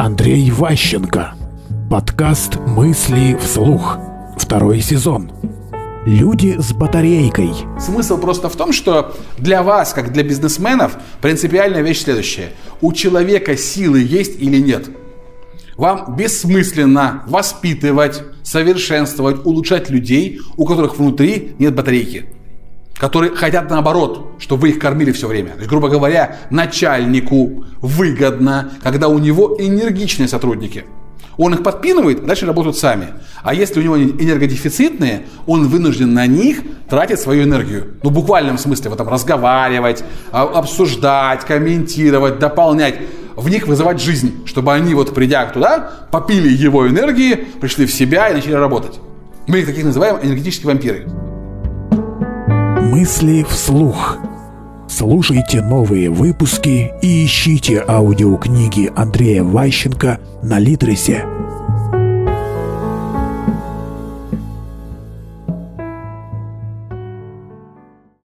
Андрей Ващенко. Подкаст «Мысли вслух». Второй сезон. Люди с батарейкой. Смысл просто в том, что для вас, как для бизнесменов, принципиальная вещь следующая. У человека силы есть или нет? Вам бессмысленно воспитывать, совершенствовать, улучшать людей, у которых внутри нет батарейки которые хотят наоборот, чтобы вы их кормили все время. То есть, грубо говоря, начальнику выгодно, когда у него энергичные сотрудники. Он их подпинывает, дальше работают сами. А если у него энергодефицитные, он вынужден на них тратить свою энергию. Ну, в буквальном смысле, в этом разговаривать, а, обсуждать, комментировать, дополнять. В них вызывать жизнь, чтобы они вот придя туда, попили его энергии, пришли в себя и начали работать. Мы их таких называем энергетические вампиры. Мысли вслух. Слушайте новые выпуски и ищите аудиокниги Андрея Ващенко на Литресе.